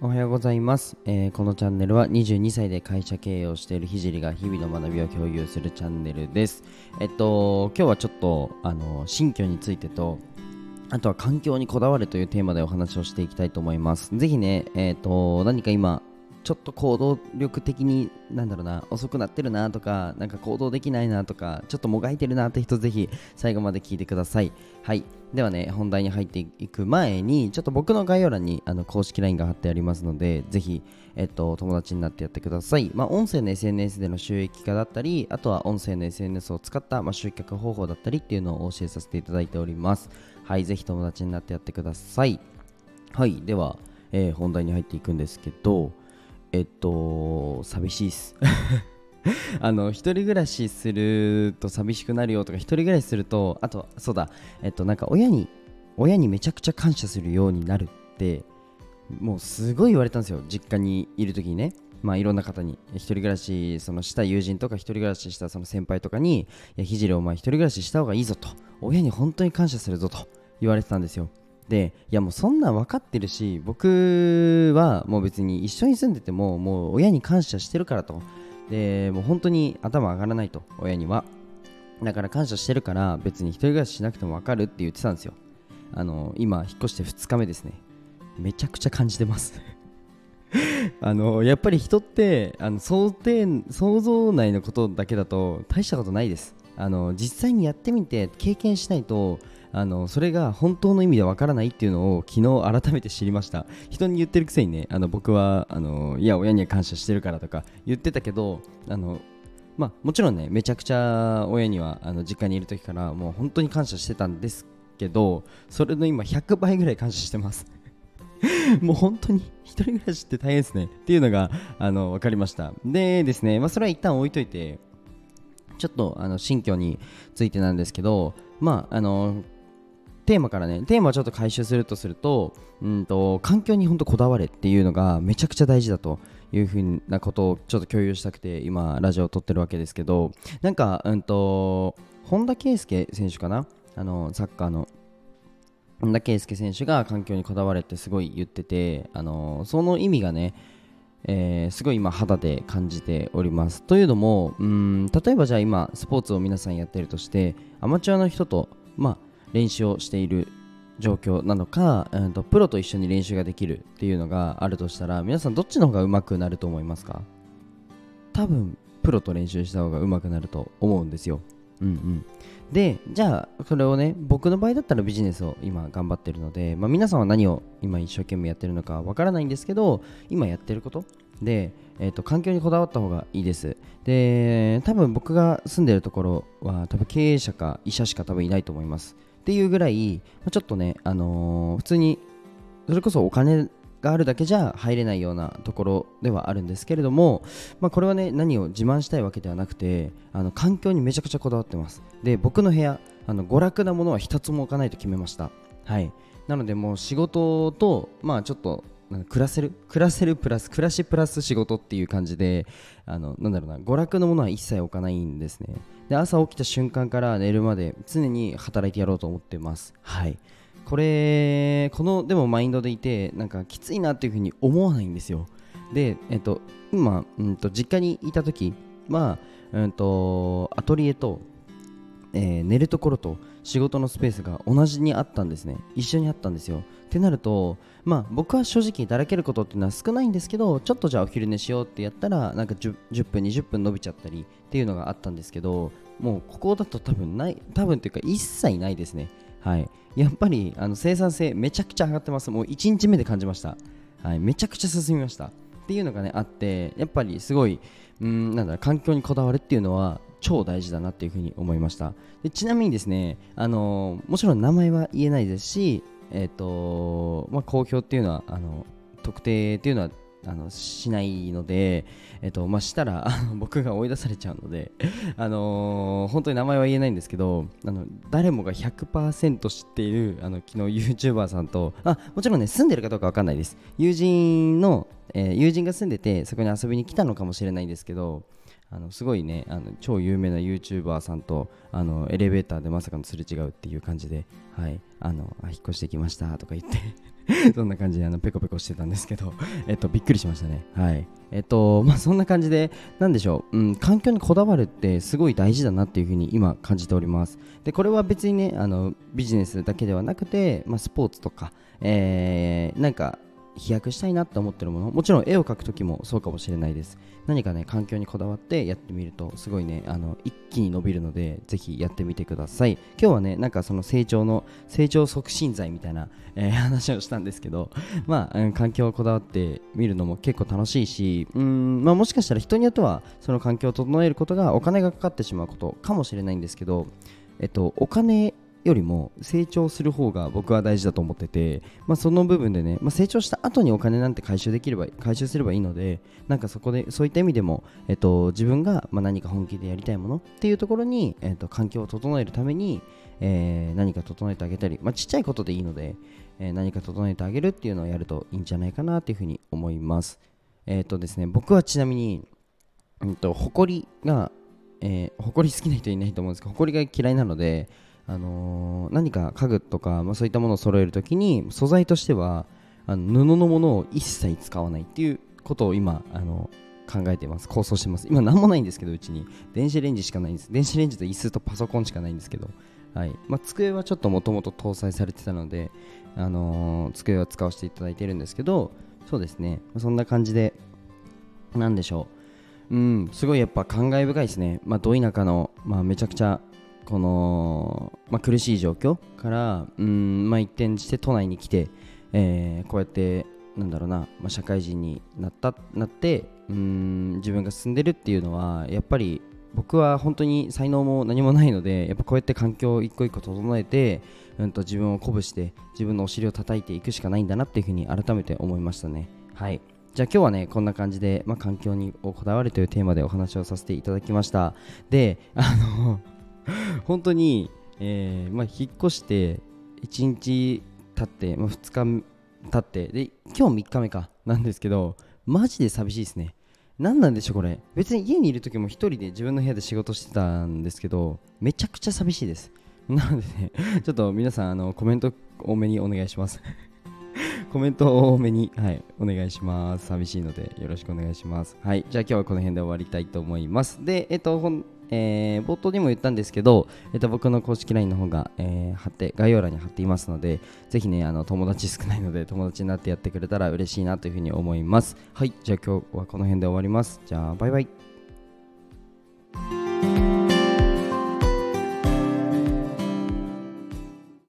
おはようございます、えーこのチャンネルは22歳で会社経営をしているひじりが日々の学びを共有するチャンネルです。えっと今日はちょっとあの新居についてとあとは環境にこだわるというテーマでお話をしていきたいと思います。ぜひねえっと何か今ちょっと行動力的になんだろうな遅くなってるなとかなんか行動できないなとかちょっともがいてるなって人ぜひ最後まで聞いてください。はい。ではね本題に入っていく前にちょっと僕の概要欄にあの公式 LINE が貼ってありますのでぜひえっと友達になってやってください。まあ音声の SNS での収益化だったりあとは音声の SNS を使った、まあ、集客方法だったりっていうのを教えさせていただいております。はいぜひ友達になってやってください。はいでは、えー本題に入っていくんですけどえっと寂しいっす。あの一人暮らしすると寂しくなるよとか一人暮らしするとあとそうだ。えっとなんか親に親にめちゃくちゃ感謝するようになるってもうすごい言われたんですよ。実家にいる時にね。まあいろんな方に。一人暮らしそのした友人とか一人暮らししたその先輩とかにいやひじりお前一人暮らしした方がいいぞと。親に本当に感謝するぞと言われてたんですよ。でいやもうそんなん分かってるし僕はもう別に一緒に住んでてももう親に感謝してるからと。でもう本当に頭上がらないと親には。だから感謝してるから別に一人暮らししなくても分かるって言ってたんですよ。あの今引っ越して2日目ですね。めちゃくちゃ感じてます。あのやっぱり人ってあの想定想像内のことだけだと大したことないです。あの実際にやってみて経験しないとあのそれが本当の意味でわからないっていうのを昨日改めて知りました。人に言ってるくせにねあの僕はあのいや親には感謝してるからとか言ってたけどあのまあ、もちろんねめちゃくちゃ親にはあの実家にいる時からもう本当に感謝してたんですけどそれの今100倍ぐらい感謝してます。もう本当に一人暮らしって大変ですね。っていうのがあの分かりました。でですね、まあ、それは一旦置いといてちょっとあの新居についてなんですけどまああのテーマからねテーマをちょっと回収するとするとうんと環境に本当こだわれっていうのがめちゃくちゃ大事だというふうなことをちょっと共有したくて今ラジオを撮ってるわけですけどなんかうんと本田圭佑選手かな？あのサッカーの。本田圭佑選手が環境にこだわれってすごい言っててあのその意味がねえーすごい今肌で感じております。というのもうん例えばじゃあ今スポーツを皆さんやってるとしてアマチュアの人とまあ練習をしている状況なのか、うん、とプロと一緒に練習ができるっていうのがあるとしたら皆さんどっちの方が上手くなると思いますか？多分プロと練習した方が上手くなると思うんですよ。うんうん。でじゃあそれをね僕の場合だったらビジネスを今頑張ってるので、まあ、皆さんは何を今一生懸命やってるのかわからないんですけど今やってること。で、えー、と環境にこだわった方がいいです。で多分僕が住んでるところは多分経営者か医者しか多分いないと思います。っていうぐらいちょっとね、あのー普通にそれこそお金があるだけじゃ入れないようなところではあるんですけれども、まあ、これはね何を自慢したいわけではなくてあの環境にめちゃくちゃこだわってます。で僕の部屋あの娯楽なものは一つも置かないと決めました。はい。なのでもう仕事とまあちょっと暮らせる暮らせるプラス暮らしプラス仕事っていう感じであのなんだろうな娯楽のものは一切置かないんですね。で朝起きた瞬間から寝るまで常に働いてやろうと思ってます。はい。これこのでもマインドでいてなんかきついなっていうふうに思わないんですよ。でえっと今、うん、と実家にいた時は、うん、とアトリエと、えー寝るところと仕事のスペースが同じにあったんですね。一緒にあったんですよ。ってなるとまあ僕は正直だらけることっていうのは少ないんですけどちょっとじゃあお昼寝しようってやったらなんか 10, 10分20分伸びちゃったりっていうのがあったんですけどもうここだと多分ない多分っていうか一切ないですね。はい。やっぱりあの生産性めちゃくちゃ上がってます。もう1日目で感じました。はい。めちゃくちゃ進みました。っていうのがねあってやっぱりすごいうんなんだろう環境にこだわるっていうのは超大事だなっていうふうに思いました。でちなみにですねあのもちろん名前は言えないですしえっ、とまあ公表っていうのはあの特定っていうのはあのしないので、えっとまあ、したら僕が追い出されちゃうので、あのー本当に名前は言えないんですけどあの誰もが100%知っているあの昨日 YouTuber さんとあもちろんね住んでるかどうかわかんないです。友人の、えー友人が住んでてそこに遊びに来たのかもしれないんですけどあのすごいねあの超有名な YouTuber さんとあのエレベーターでまさかのすれ違うっていう感じで、はい、あの引っ越してきましたとか言って。そんな感じであのペコペコしてたんですけど、えっと、びっくりしましたね。はい。えっと、まあ、そんな感じで、なんでしょう、うん、環境にこだわるってすごい大事だなっていうふうに今感じております。で、これは別にね、あのビジネスだけではなくて、まあ、スポーツとか、えー、なんか飛躍したいなって思ってるもの。もちろん絵を描く時もそうかもしれないです。何かね環境にこだわってやってみるとすごいねあの一気に伸びるのでぜひやってみてください。今日はねなんかその成長の成長促進剤みたいな、えー、話をしたんですけどまあ、うん、環境をこだわってみるのも結構楽しいしうん、まあ、もしかしたら人によってはその環境を整えることがお金がかかってしまうことかもしれないんですけどえっとお金よりも成長する方が僕は大事だと思ってて、まあ、その部分でね、まあ、成長した後にお金なんて回収できれば回収すればいいのでなんかそこでそういった意味でも、えっと、自分がま何か本気でやりたいものっていうところに、えっと、環境を整えるために、えー、何か整えてあげたり、まあ、ちっちゃいことでいいので、えー、何か整えてあげるっていうのをやるといいんじゃないかなというふうに思います。えっ、とですね僕はちなみに、うんと、誇りが、えー、誇り好きな人いないと思うんですけど誇りが嫌いなのであのー、何か家具とか、まあ、そういったものを揃えるときに素材としてはあの布のものを一切使わないっていうことを今、あの考えてます。構想してます。今何もないんですけどうちに。電子レンジしかないんです。電子レンジと椅子とパソコンしかないんですけど、はい。まあ、机はちょっともともと搭載されてたので、あのー、机は使わせていただいてるんですけどそうですね。そんな感じで何でしょう。うんすごいやっぱ感慨深いですね。まあど田舎の、まあ、めちゃくちゃこの、まあ、苦しい状況から、うんまあ、一転して都内に来て、えー、こうやってなんだろうな、まあ、社会人になったなってうん自分が進んでるっていうのはやっぱり僕は本当に才能も何もないのでやっぱこうやって環境を一個一個整えて、うんと、自分を鼓舞して自分のお尻を叩いていくしかないんだなっていうふうに改めて思いましたね。はい。じゃあ今日はねこんな感じで、まあ、環境にこだわるというテーマでお話をさせていただきました。であの 本当に、えーまあ、引っ越して1日経って、まあ、2日経ってで今日3日目かなんですけどマジで寂しいですね。何なんでしょうこれ。別に家にいる時も1人で自分の部屋で仕事してたんですけどめちゃくちゃ寂しいです。なのでねちょっと皆さんあのコメント多めにお願いします。コメントを多めに、はい、お願いします。寂しいのでよろしくお願いします。はい、じゃあ今日はこの辺で終わりたいと思います。で、えっと、えー、冒頭にも言ったんですけど、えっと、僕の公式 LINE の方が、えー、貼って概要欄に貼っていますのでぜひねあの友達少ないので友達になってやってくれたら嬉しいなというふうに思いますはいじゃあ今日はこの辺で終わりますじゃあバイバイ